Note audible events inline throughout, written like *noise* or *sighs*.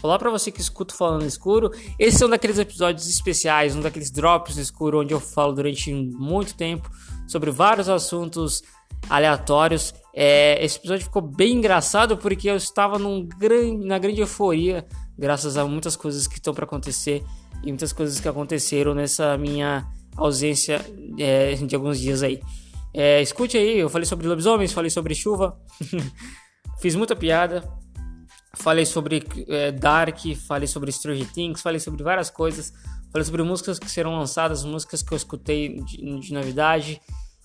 Olá para você que escuta Falando no Escuro. Esse é um daqueles episódios especiais, um daqueles drops no escuro onde eu falo durante muito tempo sobre vários assuntos aleatórios. É, esse episódio ficou bem engraçado porque eu estava num gran, na grande euforia, graças a muitas coisas que estão para acontecer e muitas coisas que aconteceram nessa minha ausência é, de alguns dias aí. É, escute aí, eu falei sobre lobisomens, falei sobre chuva, *laughs* fiz muita piada, falei sobre é, Dark, falei sobre Stranger Things, falei sobre várias coisas, falei sobre músicas que serão lançadas, músicas que eu escutei de, de novidade.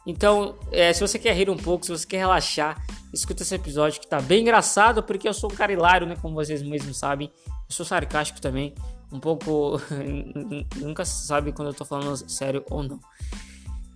Então, é, se você quer rir um pouco, se você quer relaxar, escuta esse episódio que tá bem engraçado, porque eu sou um cara hilário, né? Como vocês mesmos sabem. Eu sou sarcástico também. Um pouco. *laughs* Nunca se sabe quando eu tô falando sério ou não.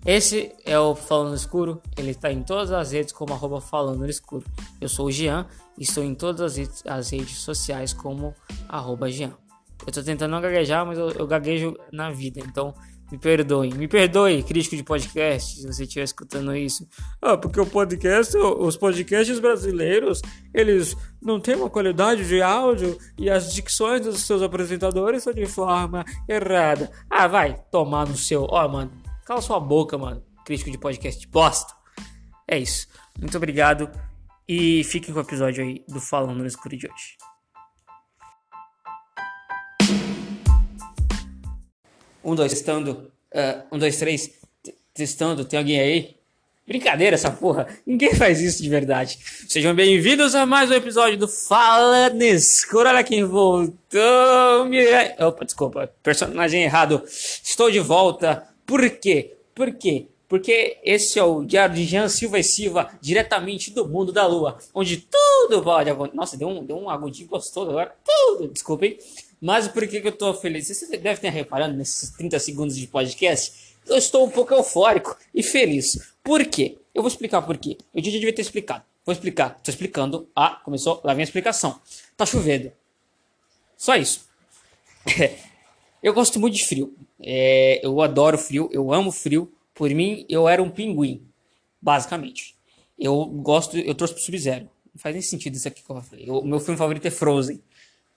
Esse é o Falando no Escuro, ele está em todas as redes como arroba Falando no Escuro. Eu sou o Jean e estou em todas as redes, as redes sociais como arroba Jean. Eu estou tentando não gaguejar, mas eu, eu, gaguejo na vida, então me perdoem. Me perdoe, crítico de podcast, se você estiver escutando isso. Ah, porque o podcast, os podcasts brasileiros, eles não têm uma qualidade de áudio e as dicções dos seus apresentadores são de forma errada. Ah, vai tomar no seu... Ó, oh, mano, Cala sua boca, mano. Crítico de podcast bosta. É isso. Muito obrigado. E fiquem com o episódio aí do Falando no Escuro de hoje. Um, dois, testando. Uh, um, dois, três. Testando. Tem alguém aí? Brincadeira essa porra. Ninguém faz isso de verdade. Sejam bem-vindos a mais um episódio do Fala Escuro. Olha quem voltou. Opa, desculpa. Personagem errado. Estou de volta por quê? Por quê? Porque esse é o Diário de Jean Silva e Silva, diretamente do mundo da lua, onde tudo pode acontecer. Nossa, deu um, deu um agudinho gostoso agora. Tudo, desculpem. Mas por que, que eu tô feliz? Você deve ter reparado nesses 30 segundos de podcast. Eu estou um pouco eufórico e feliz. Por quê? Eu vou explicar por quê. Eu já devia ter explicado. Vou explicar. Estou explicando. Ah, começou. Lá vem a explicação. Tá chovendo. Só isso. *laughs* eu gosto muito de frio. É, eu adoro frio, eu amo frio. Por mim, eu era um pinguim, basicamente. Eu gosto, eu trouxe pro Sub-Zero. Não faz nem sentido isso aqui que eu falei. O meu filme favorito é Frozen.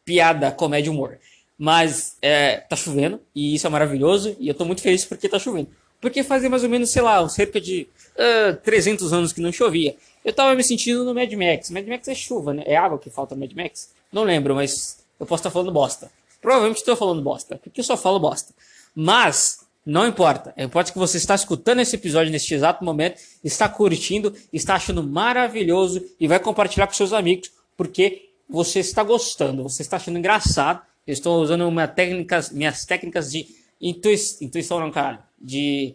Piada, comédia, humor. Mas é, tá chovendo e isso é maravilhoso e eu tô muito feliz porque tá chovendo. Porque fazia mais ou menos, sei lá, cerca de uh, 300 anos que não chovia. Eu tava me sentindo no Mad Max. Mad Max é chuva, né? É água que falta no Mad Max? Não lembro, mas eu posso estar falando bosta. Provavelmente estou falando bosta, porque eu só falo bosta. Mas não importa. Importa que você está escutando esse episódio neste exato momento, está curtindo, está achando maravilhoso e vai compartilhar com seus amigos, porque você está gostando, você está achando engraçado. Eu estou usando uma técnica, minhas técnicas de intui intuição, não, cara, de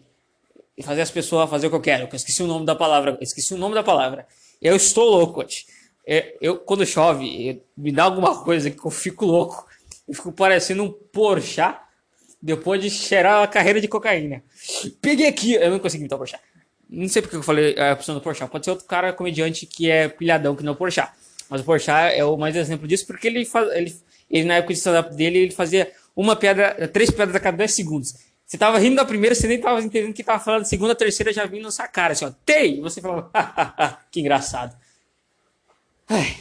fazer as pessoas fazer o que eu quero. Eu esqueci o nome da palavra. Esqueci o nome da palavra. Eu estou louco, eu, é, eu quando chove, me dá alguma coisa que eu fico louco. Eu fico parecendo um porchá depois de cheirar a carreira de cocaína. Peguei aqui. Eu não consegui imitar o Porchat. Não sei porque eu falei a opção do Porchat. Pode ser outro cara comediante que é pilhadão que não é o Porchat. Mas o Porchat é o mais exemplo disso porque ele, faz, ele, ele na época de stand-up dele, ele fazia uma pedra, três pedras a cada 10 segundos. Você tava rindo da primeira, você nem tava entendendo o que tava falando. Segunda, terceira já vindo na sua cara, assim, ó. Tei! E você falava, *laughs* que engraçado. Ai,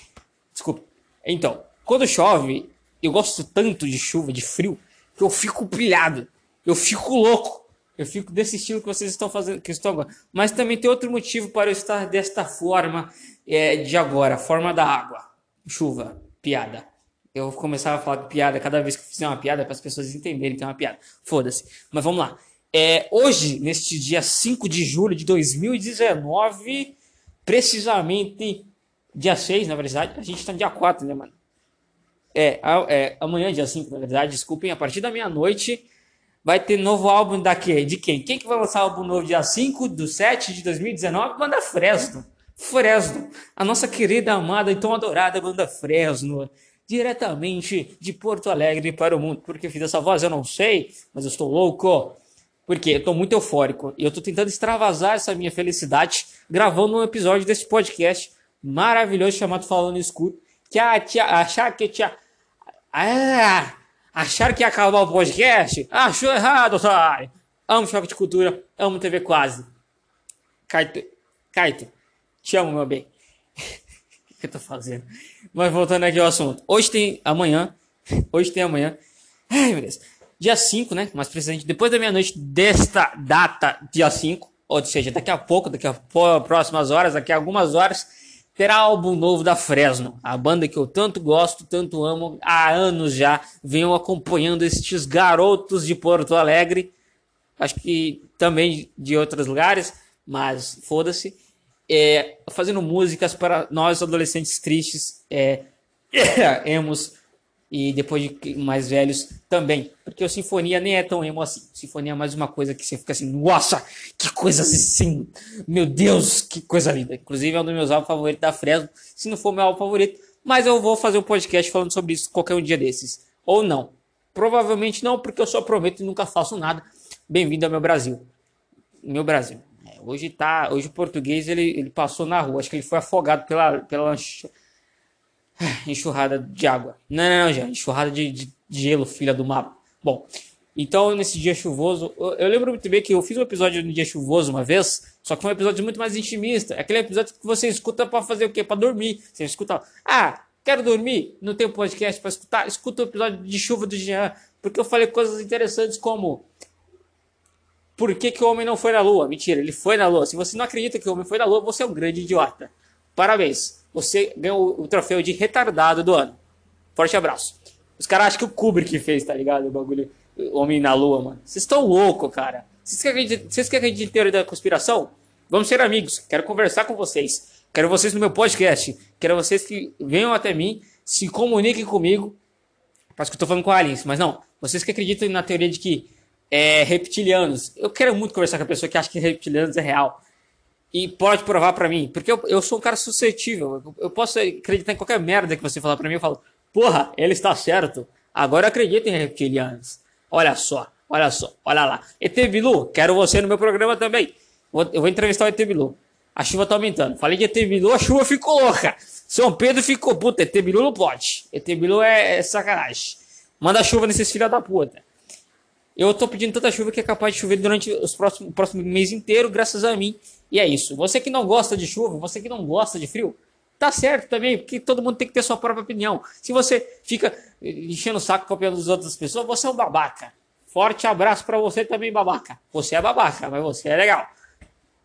desculpa. Então, quando chove, eu gosto tanto de chuva, de frio, que eu fico pilhado. Eu fico louco. Eu fico desse estilo que vocês estão fazendo, que estão agora. Mas também tem outro motivo para eu estar desta forma é, de agora, forma da água, chuva, piada. Eu vou começar a falar piada cada vez que eu fizer uma piada para as pessoas entenderem que é uma piada. Foda-se. Mas vamos lá. É, hoje, neste dia 5 de julho de 2019, precisamente dia 6, na verdade, a gente está no dia 4, né, mano? É, é, amanhã, dia 5, na verdade, desculpem, a partir da meia-noite vai ter novo álbum da quê? De quem? Quem que vai lançar álbum novo dia 5 do 7 de 2019? Banda Fresno. Fresno. A nossa querida, amada e tão adorada banda Fresno. Diretamente de Porto Alegre para o mundo. Porque fiz essa voz, eu não sei, mas eu estou louco. Porque eu estou muito eufórico. E eu estou tentando extravasar essa minha felicidade gravando um episódio desse podcast maravilhoso chamado Falando Escuro. Que a achar que tinha ah, acharam que ia acabar o podcast? Achou errado, otário. Amo Choque de Cultura, amo TV Quase. Kaito, Kaito, te amo, meu bem. *laughs* o que eu tô fazendo? Mas voltando aqui ao assunto. Hoje tem, amanhã, Hoje tem amanhã. Ai, beleza. Dia 5, né? Mais precisamente depois da meia-noite desta data, dia 5, ou seja, daqui a pouco, daqui a próximas horas, daqui a algumas horas, terá álbum novo da Fresno, a banda que eu tanto gosto, tanto amo, há anos já venho acompanhando estes garotos de Porto Alegre, acho que também de outros lugares, mas foda-se, é, fazendo músicas para nós adolescentes tristes, é, *coughs* emos e depois de mais velhos também, porque o Sinfonia nem é tão emo assim. Sinfonia é mais uma coisa que você fica assim, nossa, que coisa assim, meu Deus, que coisa linda. Inclusive é um dos meus álbuns favoritos da Fresno, se não for meu álbum favorito, mas eu vou fazer um podcast falando sobre isso qualquer um dia desses, ou não. Provavelmente não, porque eu só prometo e nunca faço nada. Bem-vindo ao meu Brasil. Meu Brasil. É, hoje tá, hoje o português ele, ele passou na rua, acho que ele foi afogado pela pela *sighs* enxurrada de água. Não, não, não, já. Enxurrada de, de, de gelo, filha do mapa. Bom, então nesse dia chuvoso, eu, lembro muito bem que eu fiz um episódio no dia chuvoso uma vez, só que foi um episódio muito mais intimista. Aquele episódio que você escuta para fazer o quê? Para dormir. Você escuta, ah, quero dormir, não tem podcast para escutar, escuta o episódio de chuva do Jean, porque eu falei coisas interessantes como por que, que o homem não foi na lua? Mentira, ele foi na lua. Se você não acredita que o homem foi na lua, você é um grande idiota. Parabéns você ganhou o troféu de retardado do ano. Forte abraço. Os caras acham que o Kubrick fez, tá ligado? O bagulho. Homem na Lua, mano. Vocês estão loucos, cara. Vocês querem, acreditar, em teoria da conspiração? Vamos ser amigos. Quero conversar com vocês. Quero vocês no meu podcast. Quero vocês que venham até mim, se comuniquem comigo. Parece que eu tô falando com aliens, mas não. Vocês que acreditam na teoria de que é reptilianos. Eu quero muito conversar com a pessoa que acha que reptilianos é real e pode provar para mim. Porque eu, eu sou um cara suscetível. Eu, eu posso acreditar em qualquer merda que você falar para mim. Eu falo, porra, ele está certo. Agora acredito em reptilianos. Olha só, olha só, olha lá. ET Bilu, quero você no meu programa também. Eu vou entrevistar o ET Bilu. A chuva tá aumentando. Falei de ET Bilu, a chuva ficou louca. São Pedro ficou puta. ET Bilu não pode. ET Bilu é, é sacanagem. Manda chuva nesses filha da puta. Eu tô pedindo tanta chuva que é capaz de chover durante os próximos, o próximo mês inteiro, graças a mim. E é isso. Você que não gosta de chuva, você que não gosta de frio, tá certo também, porque todo mundo tem que ter sua própria opinião. Se você fica enchendo o saco com a opinião das outras pessoas, você é um babaca. Forte abraço para você também, babaca. Você é babaca, mas você é legal.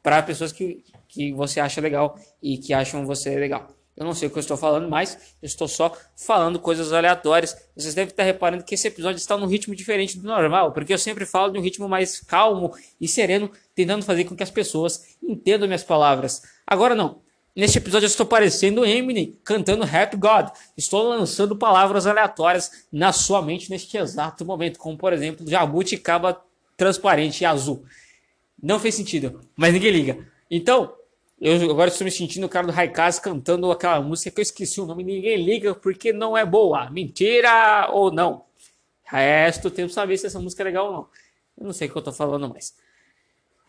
Para pessoas que, que você acha legal e que acham você legal. Eu não sei o que eu estou falando, mas eu estou só falando coisas aleatórias. Vocês devem estar reparando que esse episódio está num ritmo diferente do normal, porque eu sempre falo de um ritmo mais calmo e sereno, tentando fazer com que as pessoas entendam minhas palavras. Agora não. Neste episódio eu estou parecendo Eminem cantando Rap God. Estou lançando palavras aleatórias na sua mente neste exato momento, como por exemplo, jabuticaba transparente e azul. Não fez sentido, mas ninguém liga. Então, eu agora estou me sentindo o cara do Raikaz cantando aquela música que eu esqueci o nome, ninguém liga porque não é boa. Mentira ou não? Resto, que saber se essa música é legal ou não. Eu não sei o que eu estou falando mais.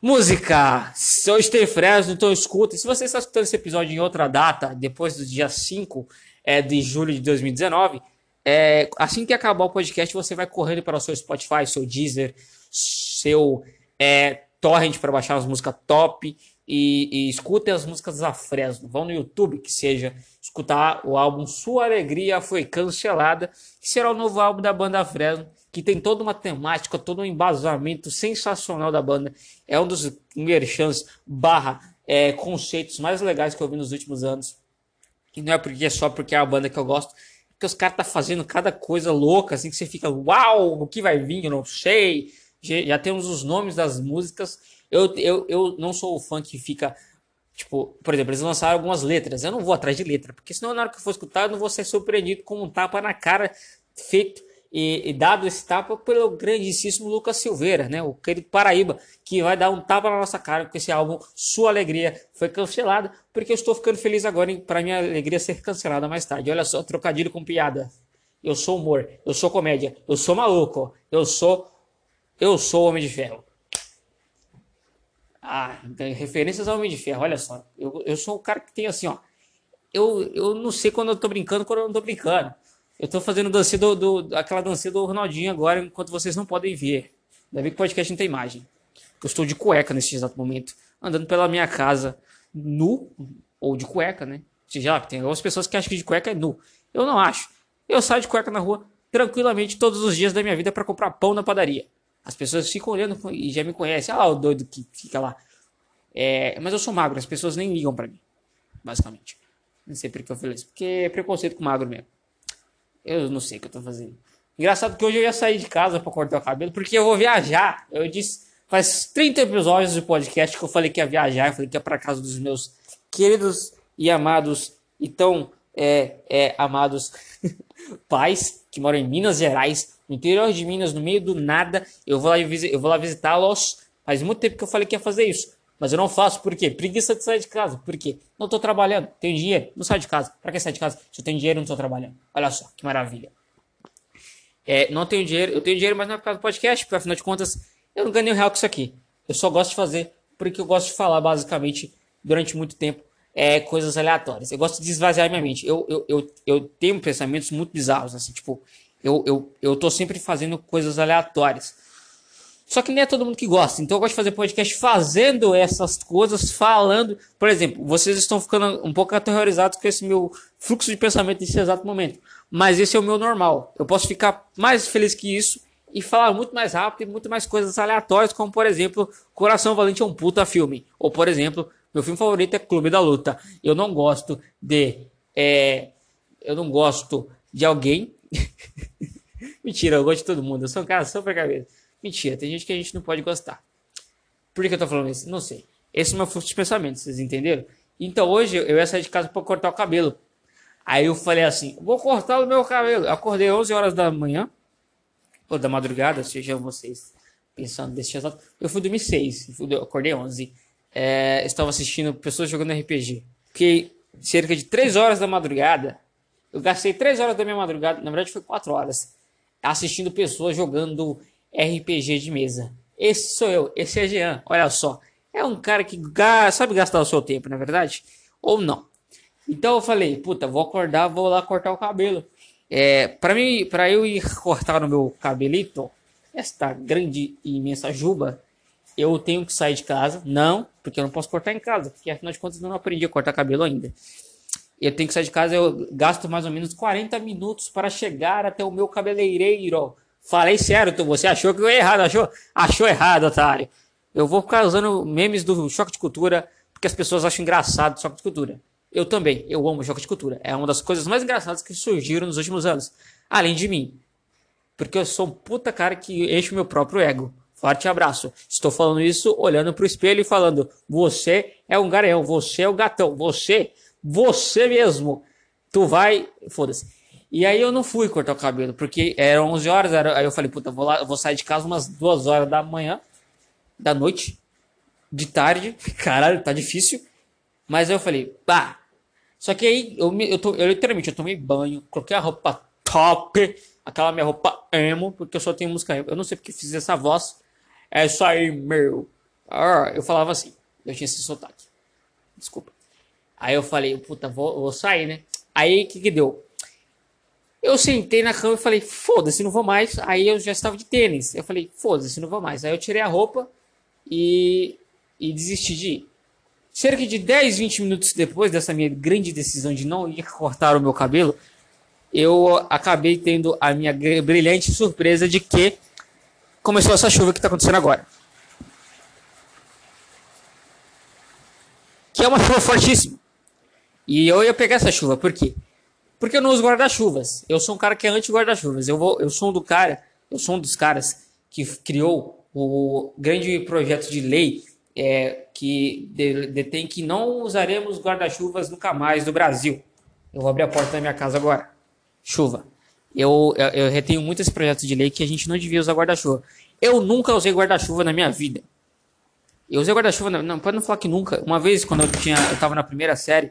Música! Se hoje tem Fresno, então escuta. Se você está escutando esse episódio em outra data, depois do dia 5 é, de julho de 2019, é, assim que acabar o podcast, você vai correndo para o seu Spotify, seu Deezer, seu é, Torrent para baixar as músicas top e, e escutem as músicas da Fresno. Vão no YouTube, que seja escutar o álbum Sua Alegria Foi Cancelada, que será o novo álbum da banda Fresno, que tem toda uma temática, todo um embasamento sensacional da banda. É um dos merchants barra é, conceitos mais legais que eu vi nos últimos anos. E não é porque é só porque é a banda que eu gosto, porque os caras tá fazendo cada coisa louca, assim, que você fica, uau, o que vai vir, eu não sei. Já temos os nomes das músicas eu, eu, eu não sou o fã que fica. Tipo, por exemplo, eles lançaram algumas letras. Eu não vou atrás de letra, porque senão na hora que eu for escutar, eu não vou ser surpreendido com um tapa na cara feito e, e, dado esse tapa pelo grandíssimo Lucas Silveira, né? O querido Paraíba, que vai dar um tapa na nossa cara, porque esse álbum, Sua Alegria, foi cancelado, porque eu estou ficando feliz agora para minha alegria ser cancelada mais tarde. Olha só, trocadilho com piada. Eu sou humor, eu sou comédia, eu sou maluco, eu sou. Eu sou Homem de Ferro. Ah, referências ao Homem de Ferro, olha só. Eu, eu sou o cara que tem assim, ó. Eu, eu não sei quando eu tô brincando, quando eu não tô brincando. Eu tô fazendo dança do, do, aquela dança do Ronaldinho agora, enquanto vocês não podem ver. Ainda bem que o podcast não tem imagem. Eu estou de cueca nesse exato momento, andando pela minha casa, nu, ou de cueca, né? Já tem algumas pessoas que acham que de cueca é nu. Eu não acho. Eu saio de cueca na rua tranquilamente todos os dias da minha vida para comprar pão na padaria. As pessoas ficam olhando e já me conhecem. Ah, o doido que fica lá. É, mas eu sou magro, as pessoas nem ligam para mim, basicamente. Não sei por que eu falei isso, porque é preconceito com magro mesmo. Eu não sei o que eu tô fazendo. Engraçado que hoje eu ia sair de casa para cortar o cabelo, porque eu vou viajar. Eu disse, faz 30 episódios do podcast que eu falei que ia viajar, eu falei que ia para casa dos meus queridos e amados e tão é, é, amados *laughs* pais que moram em Minas Gerais, no interior de Minas, no meio do nada. Eu vou lá, eu vou lá visitá-los. Faz muito tempo que eu falei que ia fazer isso. Mas eu não faço, por quê? Preguiça de sair de casa. Por quê? Não estou trabalhando, tenho dinheiro, não saio de casa. Para que sair de casa? Se eu tenho dinheiro, não estou trabalhando. Olha só, que maravilha. É, não tenho dinheiro, eu tenho dinheiro, mas não é por causa do podcast, porque afinal de contas, eu não ganho real com isso aqui. Eu só gosto de fazer, porque eu gosto de falar, basicamente, durante muito tempo, é, coisas aleatórias. Eu gosto de esvaziar minha mente. Eu, eu, eu, eu tenho pensamentos muito bizarros, assim, tipo, eu, eu, eu tô sempre fazendo coisas aleatórias. Só que nem é todo mundo que gosta. Então eu gosto de fazer podcast fazendo essas coisas, falando. Por exemplo, vocês estão ficando um pouco aterrorizados com esse meu fluxo de pensamento nesse exato momento. Mas esse é o meu normal. Eu posso ficar mais feliz que isso e falar muito mais rápido e muito mais coisas aleatórias, como por exemplo, Coração Valente é um puta filme. Ou por exemplo, meu filme favorito é Clube da Luta. Eu não gosto de. É, eu não gosto de alguém. *laughs* Mentira, eu gosto de todo mundo. Eu sou um cara super cabeça. Mentira, tem gente que a gente não pode gostar. Por que eu tô falando isso? Não sei. Esse é o meu fluxo de pensamento, vocês entenderam? Então hoje eu ia sair de casa para cortar o cabelo. Aí eu falei assim: vou cortar o meu cabelo. Eu acordei 11 horas da manhã, ou da madrugada, sejam vocês pensando desse exato. Eu fui dormir 6, eu acordei 11. É, estava assistindo pessoas jogando RPG. Fiquei cerca de 3 horas da madrugada. Eu gastei 3 horas da minha madrugada, na verdade foi 4 horas, assistindo pessoas jogando RPG de mesa. Esse sou eu, esse é Jean, olha só. É um cara que sabe gastar o seu tempo, na é verdade? Ou não. Então eu falei, puta, vou acordar, vou lá cortar o cabelo. É, para mim, para eu ir *laughs* cortar no meu cabelito, esta grande e imensa juba, eu tenho que sair de casa. Não, porque eu não posso cortar em casa, porque afinal de contas eu não aprendi a cortar cabelo ainda. Eu tenho que sair de casa, eu gasto mais ou menos 40 minutos para chegar até o meu cabeleireiro Falei sério, você achou que eu ia errado, achou? Achou errado, otário. Eu vou ficar usando memes do choque de cultura, porque as pessoas acham engraçado o choque de cultura. Eu também, eu amo choque de cultura. É uma das coisas mais engraçadas que surgiram nos últimos anos. Além de mim. Porque eu sou um puta cara que enche o meu próprio ego. Forte abraço. Estou falando isso olhando pro espelho e falando: Você é um garanhão, você é o gatão, você, você mesmo. Tu vai. Foda-se. E aí eu não fui cortar o cabelo, porque eram 11 horas, era, aí eu falei, puta, vou, lá, vou sair de casa umas 2 horas da manhã, da noite, de tarde, *laughs* caralho, tá difícil. Mas aí eu falei, pá. Só que aí eu, eu, tô, eu literalmente eu tomei banho, coloquei a roupa top, aquela minha roupa emo, porque eu só tenho música emo. Eu não sei porque fiz essa voz. É isso aí, meu. Ah, eu falava assim, eu tinha esse sotaque. Desculpa. Aí eu falei, puta, vou, vou sair, né? Aí o que que deu? Eu sentei na cama e falei, foda-se, não vou mais. Aí eu já estava de tênis. Eu falei, foda-se, não vou mais. Aí eu tirei a roupa e, e desisti de ir. Cerca de 10, 20 minutos depois dessa minha grande decisão de não ir cortar o meu cabelo, eu acabei tendo a minha brilhante surpresa de que começou essa chuva que está acontecendo agora. Que é uma chuva fortíssima. E eu ia pegar essa chuva, por quê? Porque eu não uso guarda-chuvas. Eu sou um cara que é anti-guarda-chuvas. Eu, vou, eu sou um do cara, eu sou um dos caras que criou o grande projeto de lei é, que detém que não usaremos guarda-chuvas nunca mais no Brasil. Eu vou abrir a porta da minha casa agora. Chuva. Eu, eu, eu retenho muito esse projeto de lei que a gente não devia usar guarda-chuva. Eu nunca usei guarda-chuva na minha vida. Eu usei guarda-chuva, não, pode não falar que nunca. Uma vez, quando eu tinha, eu tava na primeira série,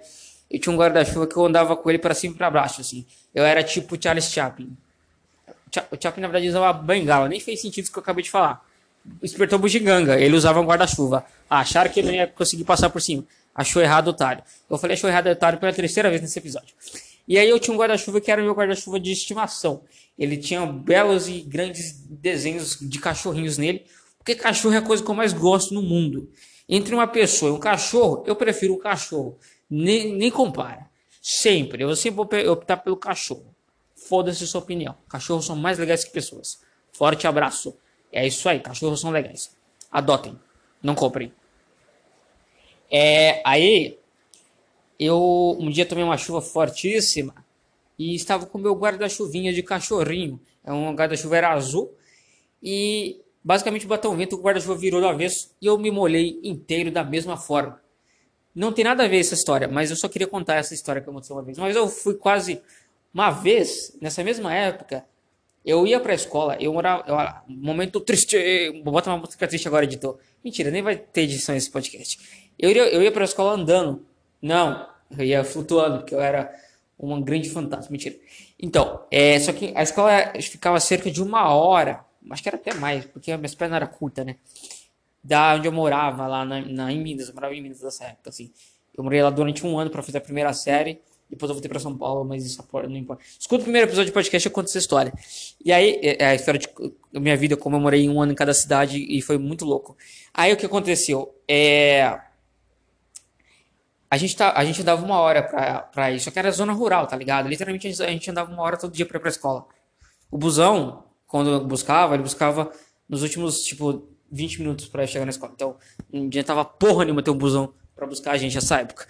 eu tinha um guarda-chuva que eu andava com ele para cima e pra baixo, assim. Eu era tipo Charles Chaplin. O Chaplin, na verdade, usava bengala. Nem fez sentido isso que eu acabei de falar. Despertou bugiganga. Ele usava um guarda-chuva. acharam que ele não ia conseguir passar por cima. Achou errado, otário. Eu falei achou errado, otário, pela terceira vez nesse episódio. E aí eu tinha um guarda-chuva que era o meu guarda-chuva de estimação. Ele tinha belos e grandes desenhos de cachorrinhos nele. Porque cachorro é a coisa que eu mais gosto no mundo. Entre uma pessoa e um cachorro, eu prefiro um cachorro. Nem, nem compara. Sempre. Eu sempre vou optar pelo cachorro. foda-se sua opinião. Cachorros são mais legais que pessoas. Forte abraço. É isso aí, cachorros são legais. Adotem, não comprem. É, aí, eu um dia tomei uma chuva fortíssima e estava com meu guarda-chuvinha de cachorrinho. É um guarda-chuva era azul e basicamente bateu um vento, o guarda-chuva virou do avesso e eu me molhei inteiro da mesma forma. Não tem nada a ver essa história, mas eu só queria contar essa história que aconteceu uma vez. Mas eu fui quase uma vez, nessa mesma época, eu ia pra escola, eu morava. Eu, momento triste. *laughs* Bota uma música triste agora, editor. Mentira, nem vai ter edição esse podcast. Eu ia, eu ia pra escola andando. Não, eu ia flutuando, porque eu era um grande fantasma. Mentira. Então, é, só que a escola ficava cerca de uma hora. Acho que era até mais, porque minhas pernas eram curtas, né? Da onde eu morava, lá na, na, em Minas. Eu morava em Minas nessa época, assim. Eu morei lá durante um ano para fazer a primeira série. Depois eu voltei pra São Paulo, mas isso não importa. Escuta o primeiro episódio de podcast eu conto essa história. E aí, é, é a história da minha vida, como eu morei um ano em cada cidade e foi muito louco. Aí o que aconteceu? É. A gente, tá, a gente andava uma hora pra, isso, só que era zona rural, tá ligado? Literalmente a gente andava uma hora todo dia pra ir pra escola. O busão, quando buscava, ele buscava nos últimos, tipo, 20 minutos pra chegar na escola. Então, não adiantava porra nenhuma ter um busão pra buscar a gente nessa época.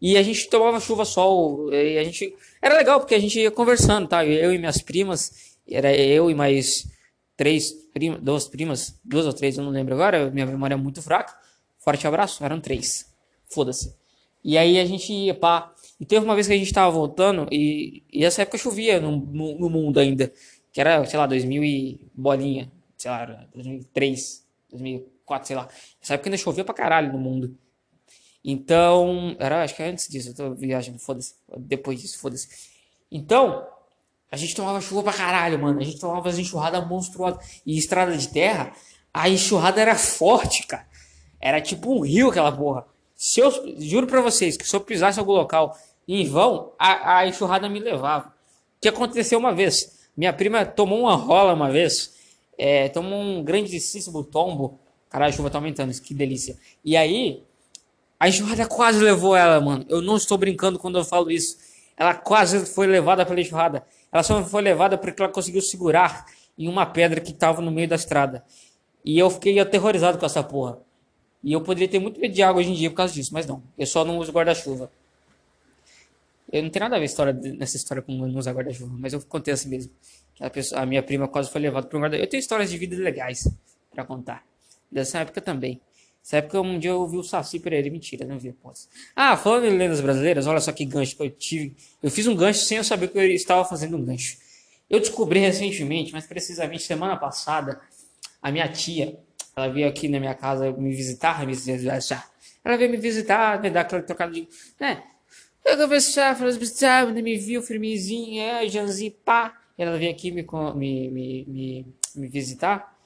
E a gente tomava chuva, sol, e a gente... Era legal, porque a gente ia conversando, tá? Eu e minhas primas, era eu e mais três primas, duas primas, duas ou três, eu não lembro agora, minha memória é muito fraca. Forte abraço, eram três. Foda-se. E aí a gente ia, pá... E teve uma vez que a gente tava voltando, e, e essa época chovia no, no, no mundo ainda, que era, sei lá, 2000 e bolinha, sei lá, 2003, 2004, sei lá. Essa época ainda chovia pra caralho no mundo. Então, era, acho que é antes disso, eu tô viajando, foda-se. Depois disso, foda-se. Então, a gente tomava chuva pra caralho, mano. A gente tomava as enxurradas monstruosas. E estrada de terra, a enxurrada era forte, cara. Era tipo um rio aquela porra. Se eu, juro pra vocês que se eu pisasse em algum local em vão, a, a enxurrada me levava. O que aconteceu uma vez? Minha prima tomou uma rola uma vez. É, tomou um grandíssimo tombo. Caralho, a chuva tá aumentando, que delícia. E aí, a enxurrada quase levou ela, mano. Eu não estou brincando quando eu falo isso. Ela quase foi levada pela enxurrada. Ela só foi levada porque ela conseguiu segurar em uma pedra que estava no meio da estrada. E eu fiquei aterrorizado com essa porra. E eu poderia ter muito medo de água hoje em dia por causa disso, mas não. Eu só não uso guarda-chuva. Eu não tenho nada a ver história, nessa história com não usar guarda-chuva, mas eu contei assim mesmo. A, pessoa, a minha prima quase foi levada por um guarda-chuva. Eu tenho histórias de vida legais para contar. Dessa época também. Nessa época, um dia eu vi o Saci Pereira. Mentira, não vi após. Ah, falando em lendas brasileiras, olha só que gancho que eu tive. Eu fiz um gancho sem eu saber que eu estava fazendo um gancho. Eu descobri recentemente, mas precisamente semana passada, a minha tia, ela veio aqui na minha casa me visitar, me visitar. Ela veio me visitar, me dar aquela trocada de. Né? Eu conversar, falar visitar, me viu, firmezinho, é, Janzinho, pá. Ela veio aqui me, me, me, me, me visitar.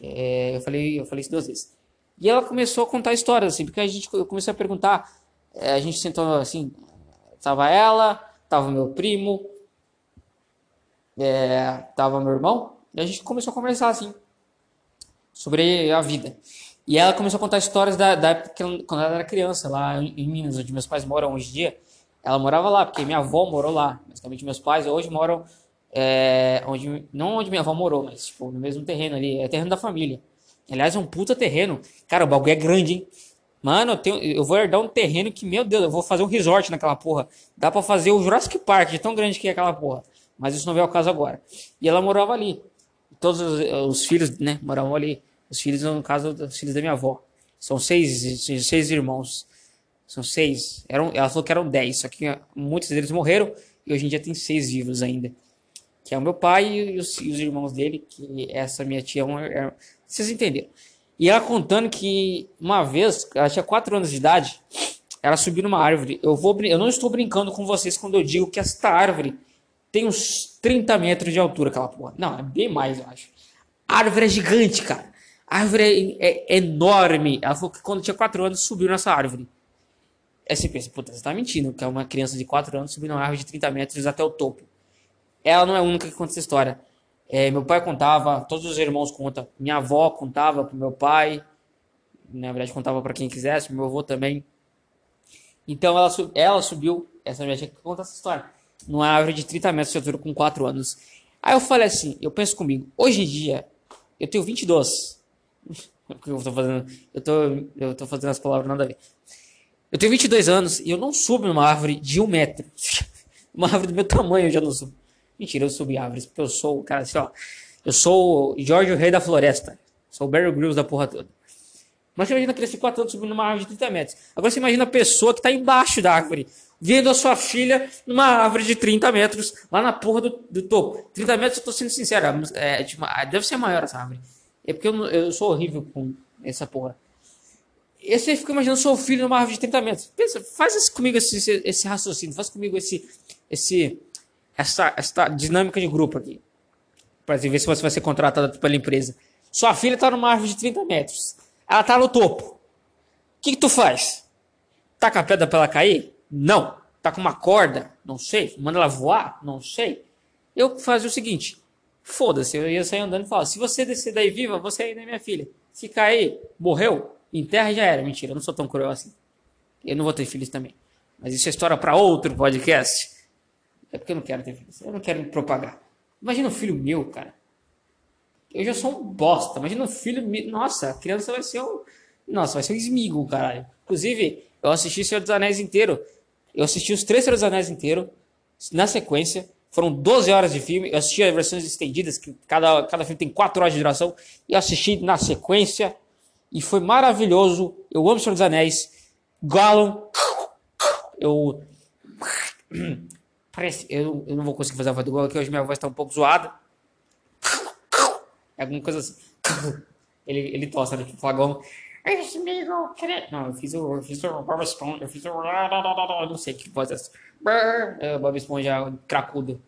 É, eu, falei, eu falei isso duas vezes. E ela começou a contar histórias, assim, porque a gente, eu comecei a perguntar, é, a gente sentou assim, tava ela, tava meu primo, é, tava meu irmão, e a gente começou a conversar, assim, sobre a vida. E ela começou a contar histórias da, da época quando ela era criança, lá em Minas, onde meus pais moram hoje em dia. Ela morava lá, porque minha avó morou lá. Basicamente, meus pais hoje moram é, onde, não onde minha avó morou, mas tipo, no mesmo terreno ali, é terreno da família. Aliás, é um puta terreno. Cara, o bagulho é grande, hein? Mano, eu, tenho, eu vou herdar um terreno que, meu Deus, eu vou fazer um resort naquela porra. Dá pra fazer o Jurassic Park, de tão grande que é aquela porra. Mas isso não veio ao caso agora. E ela morava ali. Todos os, os filhos, né, moravam ali. Os filhos, no caso, os filhos da minha avó. São seis, seis irmãos. São seis. Eram, ela falou que eram dez, só que muitos deles morreram e hoje em dia tem seis vivos ainda. Que é o meu pai e os, e os irmãos dele, que essa minha tia é uma, é, vocês entenderam. E ela contando que uma vez, ela tinha 4 anos de idade, ela subiu numa árvore. Eu, vou, eu não estou brincando com vocês quando eu digo que esta árvore tem uns 30 metros de altura, aquela porra. Não, é bem mais, eu acho. A árvore é gigante, cara. A árvore é, é enorme. Ela falou que quando tinha 4 anos subiu nessa árvore. Aí você pensa, puta, você tá mentindo, que é uma criança de 4 anos subindo uma árvore de 30 metros até o topo. Ela não é a única que conta essa história. É, meu pai contava, todos os irmãos contam. Minha avó contava pro meu pai. Na verdade, contava para quem quisesse. Meu avô também. Então, ela, ela subiu. Essa minha tia que conta essa história. numa árvore de 30 metros de altura com 4 anos. Aí eu falei assim, eu penso comigo, hoje em dia, eu tenho 22. Porque *laughs* eu tô fazendo, eu tô, eu tô fazendo as palavras nada a ver. Eu tenho 22 anos e eu não subo numa árvore de um metro. *laughs* Uma árvore do meu tamanho eu já não subo. Mentira, eu subi árvores, porque eu sou, cara, assim, ó. Eu sou o Jorge, o rei da floresta. Sou o Barry Grylls da porra toda. Mas você imagina crescer 4 anos subindo numa árvore de 30 metros. Agora você imagina a pessoa que tá embaixo da árvore, vendo a sua filha numa árvore de 30 metros, lá na porra do, do topo. 30 metros, eu tô sendo sincero, é, tipo, deve ser maior essa árvore. É porque eu, eu sou horrível com essa porra. E você fica imaginando seu filho numa árvore de 30 metros. Pensa, faz esse, comigo esse, esse, esse raciocínio, faz comigo esse, esse, essa, essa dinâmica de grupo aqui. Para ver se você vai ser contratado pela empresa. Sua filha está numa árvore de 30 metros. Ela está no topo. O que, que tu faz? Taca a pedra para ela cair? Não. Tá com uma corda? Não sei. Manda ela voar? Não sei. Eu fazia o seguinte: foda-se, eu ia sair andando e falar: se você descer daí viva, você ainda é minha filha. Se cair, morreu, em terra já era. Mentira, eu não sou tão cruel assim. Eu não vou ter filhos também. Mas isso é história para outro podcast. É porque eu não quero ter filhos. Eu não quero me propagar. Imagina um filho meu, cara. Eu já sou um bosta. Imagina um filho meu. Nossa, a criança vai ser um. Nossa, vai ser um esmigo, caralho. Inclusive, eu assisti Senhor dos Anéis inteiro. Eu assisti os três Senhor dos Anéis inteiro. Na sequência. Foram 12 horas de filme. Eu assisti as versões estendidas, que cada, cada filme tem 4 horas de duração. E assisti na sequência. E foi maravilhoso. Eu amo Senhor dos Anéis. Gollum. Eu. Parece. Eu, não vou conseguir fazer a voz do Gollum, porque hoje minha voz está um pouco zoada. É alguma coisa assim. Ele, ele tosta, né? Tipo, flagão. Não, eu fiz o. Eu fiz o Bob Esponja. Eu fiz o. Não sei que voz é essa. É, Bob Esponja cracudo.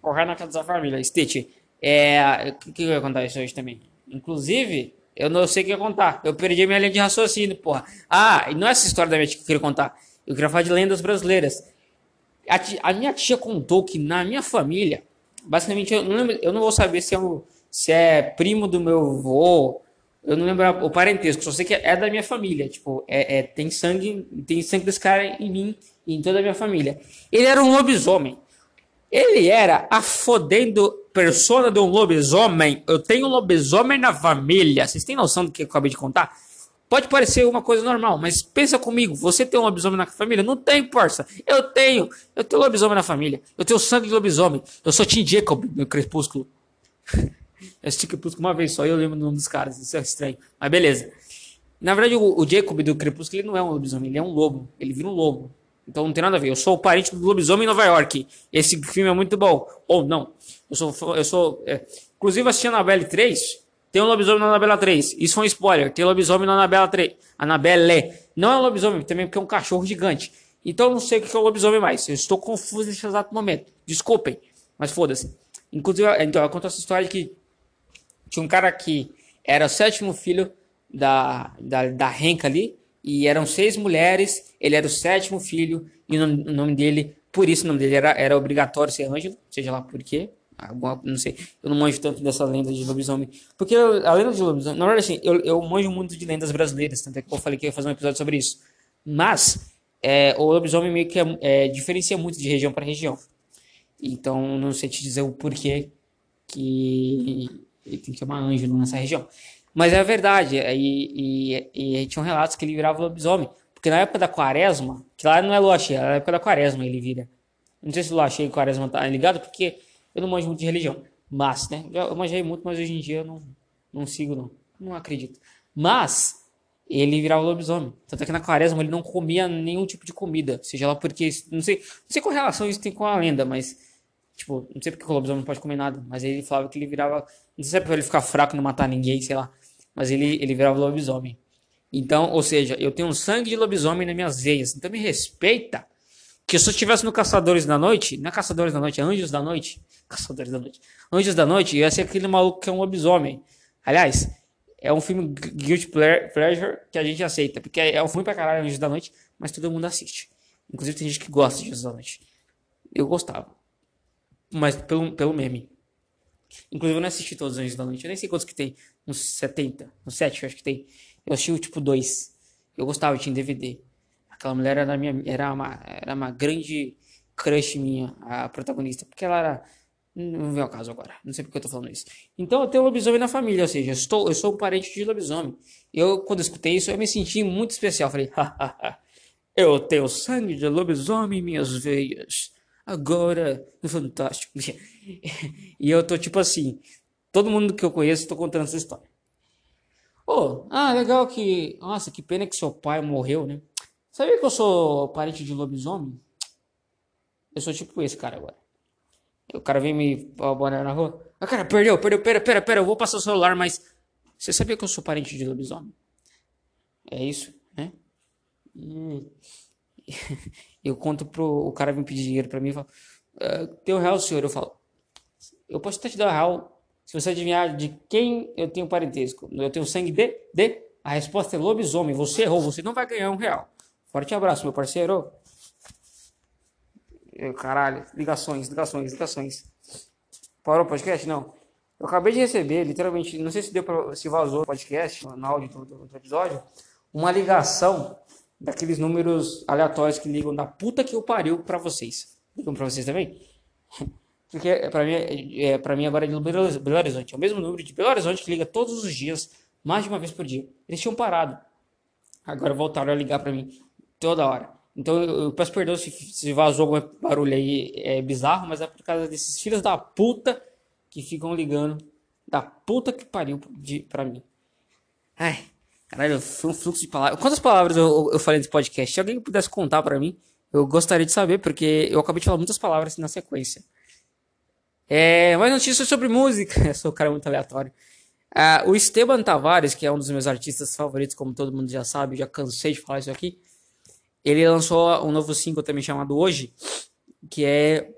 Correr na casa da família. Stitch. É. O que, que eu ia contar isso hoje também? Inclusive, eu não sei o que contar. Eu perdi minha linha de raciocínio, porra. Ah, e não é essa história da minha tia que eu queria contar. Eu queria falar de lendas brasileiras. A, tia, a minha tia contou que na minha família, basicamente, eu não, lembro, eu não vou saber se é, um, se é primo do meu avô, eu não lembro o parentesco, só sei que é da minha família. Tipo, é, é, tem sangue, tem sangue desse cara em mim e em toda a minha família. Ele era um lobisomem. Ele era a fodendo persona de um lobisomem. Eu tenho um lobisomem na família. Vocês têm noção do que eu acabei de contar? Pode parecer uma coisa normal, mas pensa comigo. Você tem um lobisomem na família? Não tem, parça. Eu tenho. Eu tenho lobisomem na família. Eu tenho sangue de lobisomem. Eu sou Tim Jacob no Crepúsculo. *laughs* Eu assisti Crepúsculo uma vez só e eu lembro o nome dos caras. Isso é estranho. Mas beleza. Na verdade, o, o Jacob do Crepúsculo ele não é um lobisomem. Ele é um lobo. Ele vira um lobo. Então não tem nada a ver. Eu sou o parente do lobisomem em Nova York. Esse filme é muito bom. Ou não. Eu sou. Eu sou é. Inclusive, assisti Annabelle 3. Tem um lobisomem na Annabelle 3. Isso foi um spoiler. Tem lobisomem na Annabelle 3. Annabelle. Não é um lobisomem também, porque é um cachorro gigante. Então eu não sei o que é o lobisomem mais. Eu estou confuso nesse exato momento. Desculpem. Mas foda-se. Inclusive, então, eu conto essa história de que tinha um cara que era o sétimo filho da, da, da Renca ali e eram seis mulheres, ele era o sétimo filho, e o nome, dele, por isso o nome dele era, era obrigatório ser Ângelo, seja lá por quê, alguma, não sei, eu não manjo tanto dessa lenda de lobisomem, porque eu, a lenda de lobisomem, na verdade assim, eu, eu manjo muito de lendas brasileiras, tanto é que eu falei que ia fazer um episódio sobre isso, mas é, o lobisomem meio que é, é, diferencia muito de região para região, então não sei te dizer o porquê que ele tem que chamar Ângelo nessa região. Mas é verdade, e, e, e tinham relatos que ele virava lobisomem. Porque na época da quaresma, que lá não é lua cheia, é na época da quaresma ele vira. Não sei se lua cheia e quaresma tá ligado, porque eu não manjo muito de religião. Mas, né? Eu manjei muito, mas hoje em dia eu não, não sigo, não. Não acredito. Mas, ele virava lobisomem. Tanto é que na quaresma ele não comia nenhum tipo de comida. Seja lá porque. Não sei, não sei qual relação isso tem com a lenda, mas. Tipo, não sei porque o lobisomem não pode comer nada. Mas ele falava que ele virava. Não sei se é pra ele ficar fraco e não matar ninguém, sei lá mas ele, ele virava lobisomem. Então, ou seja, eu tenho um sangue de lobisomem nas minhas veias. Então me respeita. Que se eu estivesse no Caçadores da Noite, não é Caçadores da Noite, é Anjos da Noite. *laughs* Caçadores da Noite. Anjos da Noite ia ser aquele maluco que é um lobisomem. Aliás, é um filme Guilty Pleasure que a gente aceita. Porque é um filme pra caralho, Anjos da Noite, mas todo mundo assiste. Inclusive tem gente que gosta de Anjos da Noite. Eu gostava. Mas pelo, pelo meme. Inclusive eu não assisti todos os Anjos da Noite. Eu nem sei quantos que tem uns 70, uns 7, eu acho que tem. Eu assisti o tipo 2. Eu gostava, tinha DVD. Aquela mulher era, minha, era, uma, era uma grande crush minha, a protagonista, porque ela era. Não vem ao caso agora, não sei porque eu tô falando isso. Então eu tenho lobisomem na família, ou seja, eu, estou, eu sou um parente de lobisomem. Eu, quando escutei isso, eu me senti muito especial. Falei, *laughs* eu tenho sangue de lobisomem em minhas veias. Agora, no *laughs* Fantástico. e eu tô tipo assim, todo mundo que eu conheço, tô contando essa história. Oh, ah, legal que. Nossa, que pena que seu pai morreu, né? Sabia que eu sou parente de lobisomem? Eu sou tipo esse cara agora. O cara vem me abonar na rua. Ah, cara, perdeu, perdeu, pera, pera, pera, eu vou passar o celular, mas. Você sabia que eu sou parente de lobisomem? É isso, né? E... *laughs* eu conto pro. O cara vem pedir dinheiro pra mim e fala: Tem um real, senhor? Eu falo: Eu posso até te dar real se você adivinhar de quem eu tenho parentesco. Eu tenho sangue de. de. A resposta é lobisomem. Você errou, você não vai ganhar um real. Forte abraço, meu parceiro. Caralho, ligações, ligações, ligações. Parou o podcast? Não. Eu acabei de receber, literalmente, não sei se deu pra, se vazou o podcast, no áudio do, do, do episódio, uma ligação daqueles números aleatórios que ligam da puta que eu pariu pra vocês. Ligam pra vocês também? *laughs* Porque pra mim, é, é pra mim agora é de Belo Horizonte. É o mesmo número de Belo Horizonte que liga todos os dias, mais de uma vez por dia. Eles tinham parado. Agora voltaram a ligar pra mim toda hora. Então eu peço perdão se, se vazou algum barulho aí é bizarro, mas é por causa desses filhos da puta que ficam ligando. Da puta que pariu de, pra mim. Ai, caralho, foi um fluxo de palavras. Quantas palavras eu, eu falei nesse podcast? Se alguém pudesse contar pra mim, eu gostaria de saber, porque eu acabei de falar muitas palavras na sequência. É, mais notícias sobre música. *laughs* Eu sou um cara muito aleatório. Ah, o Esteban Tavares, que é um dos meus artistas favoritos, como todo mundo já sabe, já cansei de falar isso aqui. Ele lançou um novo single também chamado Hoje, que é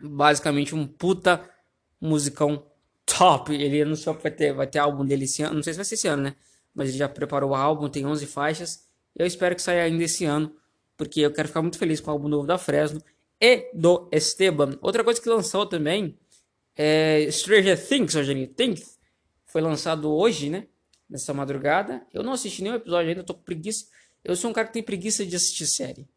basicamente um puta musicão top. Ele anunciou que vai ter, vai ter álbum dele esse ano, não sei se vai ser esse ano, né? Mas ele já preparou o álbum, tem 11 faixas. Eu espero que saia ainda esse ano, porque eu quero ficar muito feliz com o álbum novo da Fresno e do Esteban. Outra coisa que lançou também é Stranger Things, Stranger Things. Foi lançado hoje, né? Nessa madrugada. Eu não assisti nenhum episódio ainda, tô com preguiça. Eu sou um cara que tem preguiça de assistir série.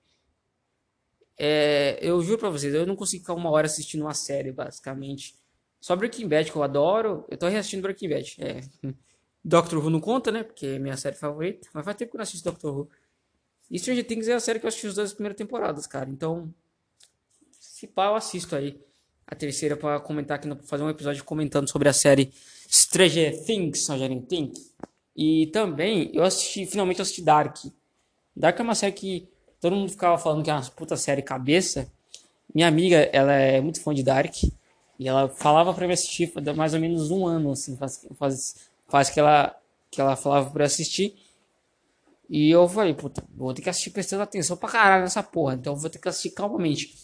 É, eu juro pra vocês, eu não consigo ficar uma hora assistindo uma série, basicamente. Só Breaking Bad, que eu adoro. Eu tô reassistindo Breaking Bad. É. Doctor Who não conta, né? Porque é minha série favorita. Mas faz tempo que eu não assisto Doctor Who. E Stranger Things é a série que eu assisti as duas primeiras temporadas, cara. Então, se pá, eu assisto aí a terceira para comentar aqui, fazer um episódio comentando sobre a série Stranger Things, Stranger Things. E também eu assisti, finalmente eu assisti Dark. Dark é uma série que todo mundo ficava falando que é uma puta série cabeça. Minha amiga, ela é muito fã de Dark. E ela falava pra mim assistir mais ou menos um ano, assim, faz, faz, faz que ela, que ela falava pra assistir. E eu falei, puta, vou ter que assistir prestando atenção pra caralho nessa porra. Então vou ter que assistir calmamente.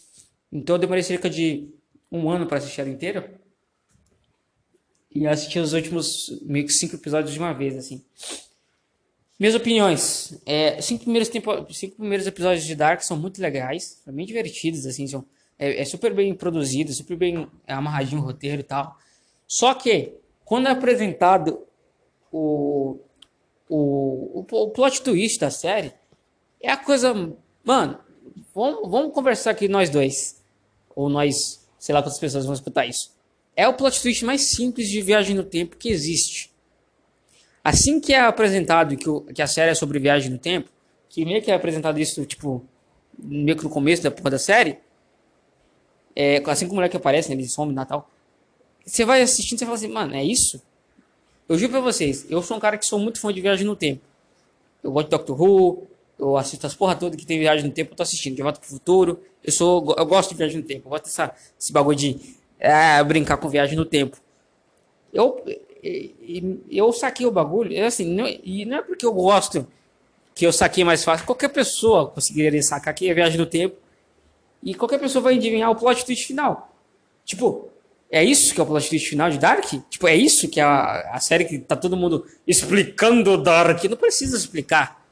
Então eu demorei cerca de um ano para assistir ela inteira. E assisti os últimos meio que cinco episódios de uma vez, assim. Minhas opiniões. É, cinco, primeiros tempo, cinco primeiros episódios de Dark são muito legais, são bem divertidos, assim, são, é, é super bem produzido, super bem amarradinho o roteiro e tal. Só que, quando é apresentado o, o, o, plot twist da série, é a coisa. Mano, vamos, vamos conversar aqui nós dois. Ou nós, sei lá quantas pessoas vão escutar isso. É o plot twist mais simples de viagem no tempo que existe. Assim que é apresentado que, o, que a série é sobre viagem no tempo, que meio que é apresentado isso, tipo, meio que no começo da porra da série, é, assim como o moleque aparece, né, ele some no Natal, você vai assistindo e fala assim, mano, é isso? Eu juro pra vocês, eu sou um cara que sou muito fã de viagem no tempo. Eu gosto de Doctor Who, eu assisto as porra toda que tem viagem no tempo, eu tô assistindo, de volta pro futuro. Eu sou, eu gosto de viagem no tempo, eu gosto dessa, desse bagulho de é, brincar com viagem no tempo. Eu, eu saquei o bagulho, é assim, não, e não é porque eu gosto que eu saquei mais fácil, qualquer pessoa conseguiria sacar que é viagem no tempo, e qualquer pessoa vai adivinhar o plot twist final. Tipo, é isso que é o plot twist final de Dark? Tipo, é isso que é a, a série que tá todo mundo explicando Dark? Não precisa explicar.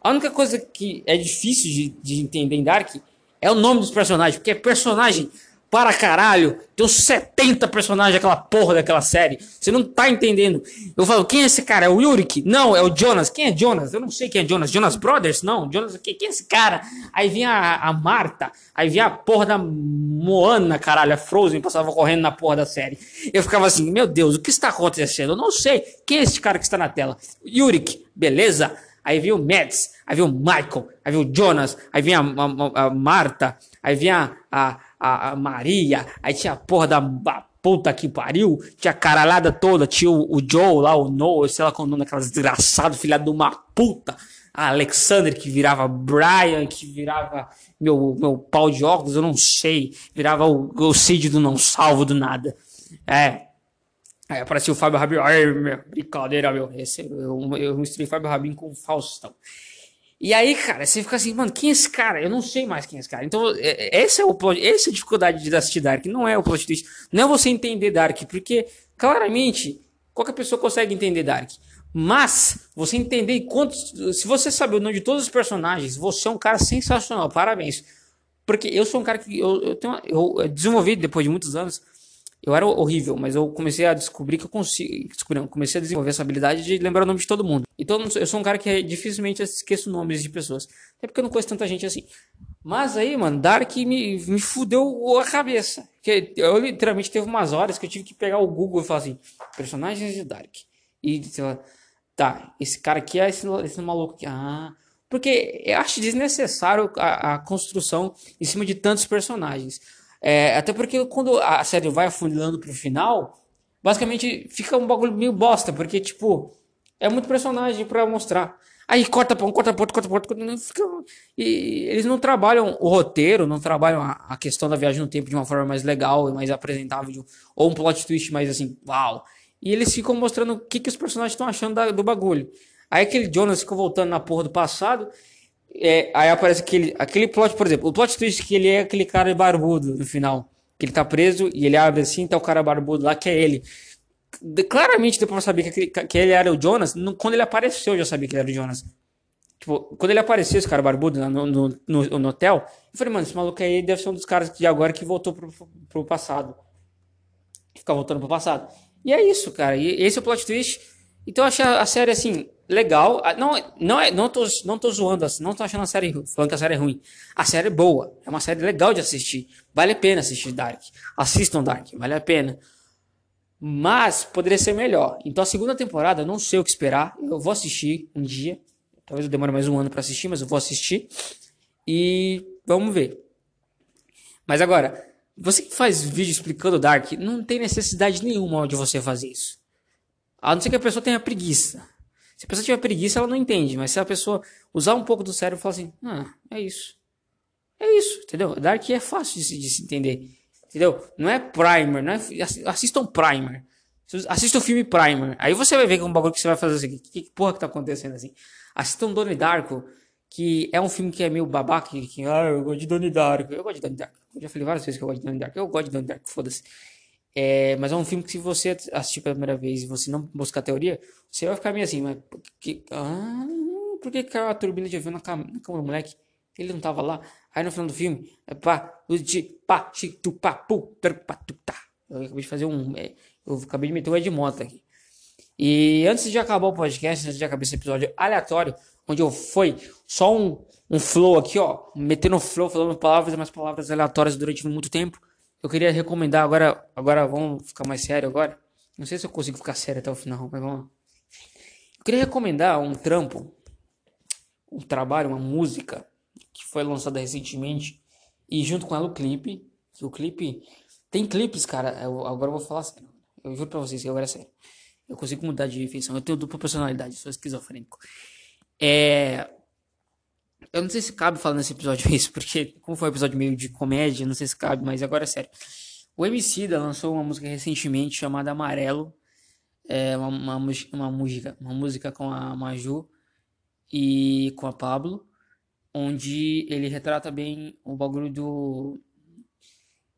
A única coisa que é difícil de, de entender em Dark é o nome dos personagens, porque é personagem para caralho. Tem uns 70 personagens daquela porra daquela série. Você não tá entendendo. Eu falo, quem é esse cara? É o Yurik? Não, é o Jonas. Quem é Jonas? Eu não sei quem é Jonas. Jonas Brothers? Não. Jonas, quem, é esse cara? Aí vinha a, a Marta. Aí vinha a porra da Moana, caralho. A Frozen passava correndo na porra da série. Eu ficava assim, meu Deus, o que está acontecendo? Eu não sei. Quem é esse cara que está na tela? Yurik, beleza? Aí vinha o Mads, aí vinha o Michael, aí vinha o Jonas, aí vinha a, a, a Marta, aí vinha a, a, a, Maria, aí tinha a porra da a puta que pariu, tinha a caralhada toda, tinha o, o Joe lá, o Noah, sei lá qual o nome daquela desgraçado, filha de uma puta. A Alexander que virava Brian, que virava meu, meu pau de óculos, eu não sei. Virava o, o Cid do não salvo do nada. É, Aí apareceu o Fábio Rabin. Ai, meu, brincadeira, meu. Esse, eu, eu misturei Fábio Rabin com o Faustão. E aí, cara, você fica assim, mano, quem é esse cara? Eu não sei mais quem é esse cara. Então, é, é, esse é o plot, essa é a dificuldade de assistir Dark. Não é o plot twist. Não é você entender Dark, porque claramente qualquer pessoa consegue entender Dark. Mas você entender quantos. Se você sabe o nome de todos os personagens, você é um cara sensacional. Parabéns. Porque eu sou um cara que. Eu, eu, tenho, eu desenvolvi depois de muitos anos eu era horrível, mas eu comecei a descobrir que eu consigo. Descobri, comecei a desenvolver essa habilidade de lembrar o nome de todo mundo. Então eu sou um cara que dificilmente esqueço nomes de pessoas. Até porque eu não conheço tanta gente assim. Mas aí, mano, Dark me, me fudeu a cabeça. Que eu literalmente teve umas horas que eu tive que pegar o Google e falar assim: personagens de Dark. E sei lá, tá, esse cara aqui é esse, esse maluco aqui. Ah. Porque eu acho desnecessário a, a construção em cima de tantos personagens. É, até porque quando a série vai afunilando pro final, basicamente fica um bagulho meio bosta, porque, tipo, é muito personagem para mostrar. Aí corta pra um, corta pra outro, corta pra outro, fica... e eles não trabalham o roteiro, não trabalham a, a, questão da viagem no tempo de uma forma mais legal e mais apresentável, ou um plot twist mais assim, uau. E eles ficam mostrando o que, que os personagens estão achando da, do bagulho. Aí aquele Jonas ficou voltando na porra do passado é, aí aparece aquele, aquele plot, por exemplo, o plot twist que ele é aquele cara barbudo no final. Que ele tá preso e ele abre assim, tá o cara barbudo lá, que é ele. De, claramente deu pra saber que, que ele era o Jonas. No, quando ele apareceu, eu já sabia que ele era o Jonas. Tipo, quando ele apareceu, esse cara barbudo no, no, no, no hotel, eu falei, mano, esse maluco aí deve ser um dos caras de agora que voltou pro, pro passado. Ficar voltando pro passado. E é isso, cara. E esse é o plot twist. Então eu achei a série assim, legal. Ah, não, não, é, não, tô, não tô zoando, assim, não tô achando a série falando que a série é ruim. A série é boa, é uma série legal de assistir. Vale a pena assistir Dark. Assistam Dark, vale a pena. Mas poderia ser melhor. Então a segunda temporada, não sei o que esperar. Eu vou assistir um dia. Talvez eu demore mais um ano para assistir, mas eu vou assistir. E vamos ver. Mas agora, você que faz vídeo explicando Dark, não tem necessidade nenhuma de você fazer isso. A não ser que a pessoa tenha preguiça. Se a pessoa tiver preguiça, ela não entende. Mas se a pessoa usar um pouco do cérebro e falar assim, ah, é isso. É isso, entendeu? Dark é fácil de se, de se entender. Entendeu? Não é primer, não é. Assistam primer. Assista o filme Primer. Aí você vai ver que é um bagulho que você vai fazer assim. Que, que porra que tá acontecendo assim? Assistam Donnie Darko, que é um filme que é meio babaca. Que, que ah, eu gosto de Donnie Darko. Eu gosto de Donnie Darko. Eu já falei várias vezes que eu gosto de Donnie Darko. Eu gosto de Donnie Darko, foda-se. É, mas é um filme que se você assistir pela primeira vez e você não buscar teoria, você vai ficar meio assim, mas que, ah, por que caiu a turbina de avião na cama, na cama do moleque? Ele não tava lá. Aí no final do filme, é pá, de pá, tu pá, pu, pá, tu, tá. Eu acabei de fazer um. É, eu acabei de meter o Ed aqui. E antes de acabar o podcast, antes de acabar esse episódio aleatório, onde eu foi só um, um flow aqui, ó, metendo flow, falando palavras e mais palavras aleatórias durante muito tempo. Eu queria recomendar agora, agora vamos ficar mais sério agora. Não sei se eu consigo ficar sério até o final, mas vamos lá. Eu queria recomendar um trampo, um trabalho, uma música que foi lançada recentemente e junto com ela o clipe. Que o clipe tem clipes, cara. Eu, agora eu vou falar sério. Eu juro pra vocês que agora é sério. Eu consigo mudar de feição. Eu tenho dupla personalidade, sou esquizofrênico. É, eu não sei se cabe falar nesse episódio *laughs* isso, porque como foi um episódio meio de comédia, não sei se cabe, mas agora é sério. O MC da lançou uma música recentemente chamada Amarelo. É uma, uma, uma, música, uma música com a Maju e com a Pablo, onde ele retrata bem o bagulho do.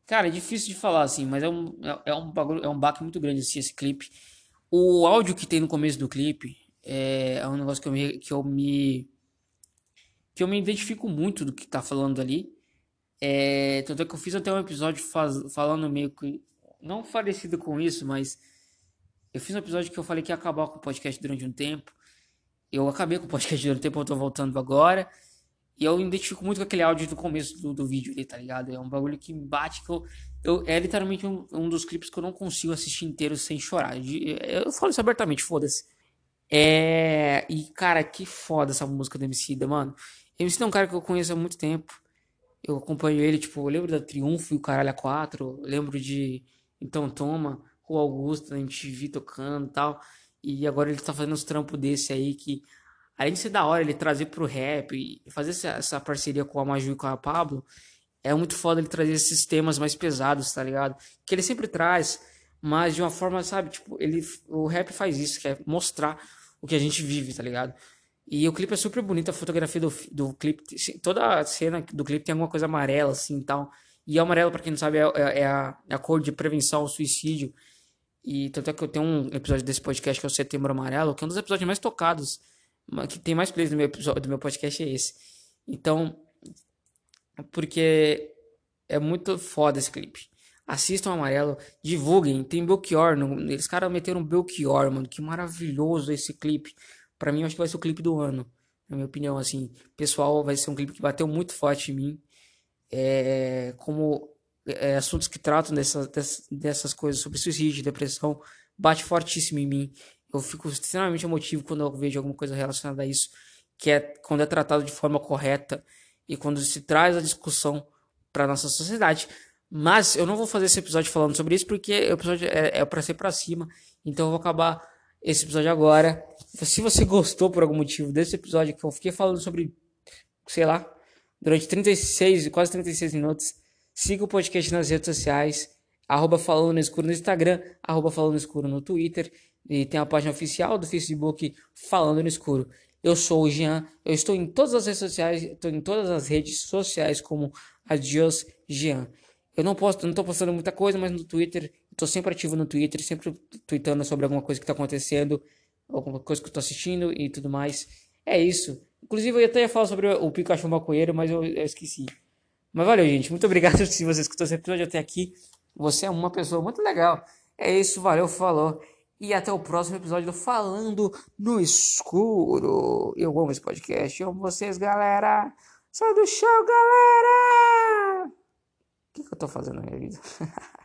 Cara, é difícil de falar assim, mas é um, é, é um bagulho, é um baque muito grande assim, esse clipe. O áudio que tem no começo do clipe é, é um negócio que eu me, que eu me que eu me identifico muito do que tá falando ali. É, tanto é que eu fiz até um episódio faz, falando meio que. Não parecido com isso, mas. Eu fiz um episódio que eu falei que ia acabar com o podcast durante um tempo. Eu acabei com o podcast durante um tempo, eu tô voltando agora. E eu identifico muito com aquele áudio do começo do, do vídeo ali, tá ligado? É um bagulho que me bate, que eu, eu é literalmente um, um, dos clipes que eu não consigo assistir inteiro sem chorar. Eu falo isso abertamente, foda-se. É. E, cara, que foda essa música do MC da, mano. MC é um cara que eu conheço há muito tempo. Eu acompanho ele, tipo, eu lembro da Triunfo e o Caralho a 4. Lembro de Então Toma, o Augusto na MTV tocando e tal. E agora ele tá fazendo uns trampos desse aí que além de ser da hora ele trazer pro rap e fazer essa, essa parceria com a Maju e com a Pablo, é muito foda ele trazer esses temas mais pesados, tá ligado? Que ele sempre traz, mas de uma forma, sabe, tipo, ele o rap faz isso, que é mostrar o que a gente vive, tá ligado? E o clipe é super bonito, a fotografia do, do clipe, toda a cena do clipe tem alguma coisa amarela, assim, e tal. E o amarelo, para quem não sabe, é, é, é, a, é a cor de prevenção ao suicídio. E tanto é que eu tenho um episódio desse podcast que é o Setembro Amarelo, que é um dos episódios mais tocados que tem mais plays do meu episódio, do meu podcast é esse. Então, porque é muito foda esse clipe. Assistam o Amarelo, divulguem, tem Belchior, eles caras meteram Belchior, mano, que maravilhoso esse clipe. Para mim, acho que vai ser o clipe do ano, na minha opinião, assim. Pessoal, vai ser um clipe que bateu muito forte em mim. É, como é, assuntos que tratam dessa, dessas, dessas coisas sobre suicídio, depressão, bate fortíssimo em mim eu fico extremamente emotivo quando eu vejo alguma coisa relacionada a isso, que é quando é tratado de forma correta e quando se traz a discussão para nossa sociedade. Mas eu não vou fazer esse episódio falando sobre isso porque o episódio é, é para ser para cima, então eu vou acabar esse episódio agora. Se você gostou por algum motivo desse episódio que eu fiquei falando sobre, sei lá, durante 36, quase 36 minutos, siga o podcast nas redes sociais, arroba falando no escuro no Instagram, arroba falando no escuro no Twitter e tem a página oficial do Facebook Falando no Escuro. Eu sou o Jean, eu estou em todas as redes sociais, estou em todas as redes sociais como Adios Jean. Eu não posto, não estou postando muita coisa, mas no Twitter, estou sempre ativo no Twitter, sempre tweetando sobre alguma coisa que está acontecendo, alguma coisa que eu estou assistindo e tudo mais. É isso. Inclusive eu até ia falar sobre o Pikachu maconheiro, mas eu, eu esqueci. Mas valeu, gente. Muito obrigado *laughs* se você escutou esse episódio até aqui. Você é uma pessoa muito legal. É isso, valeu, falou. E até o próximo episódio do Falando no Escuro. Eu amo esse podcast. Eu amo vocês, galera. Sai do show, galera! Que, que eu tô fazendo na minha vida? *laughs*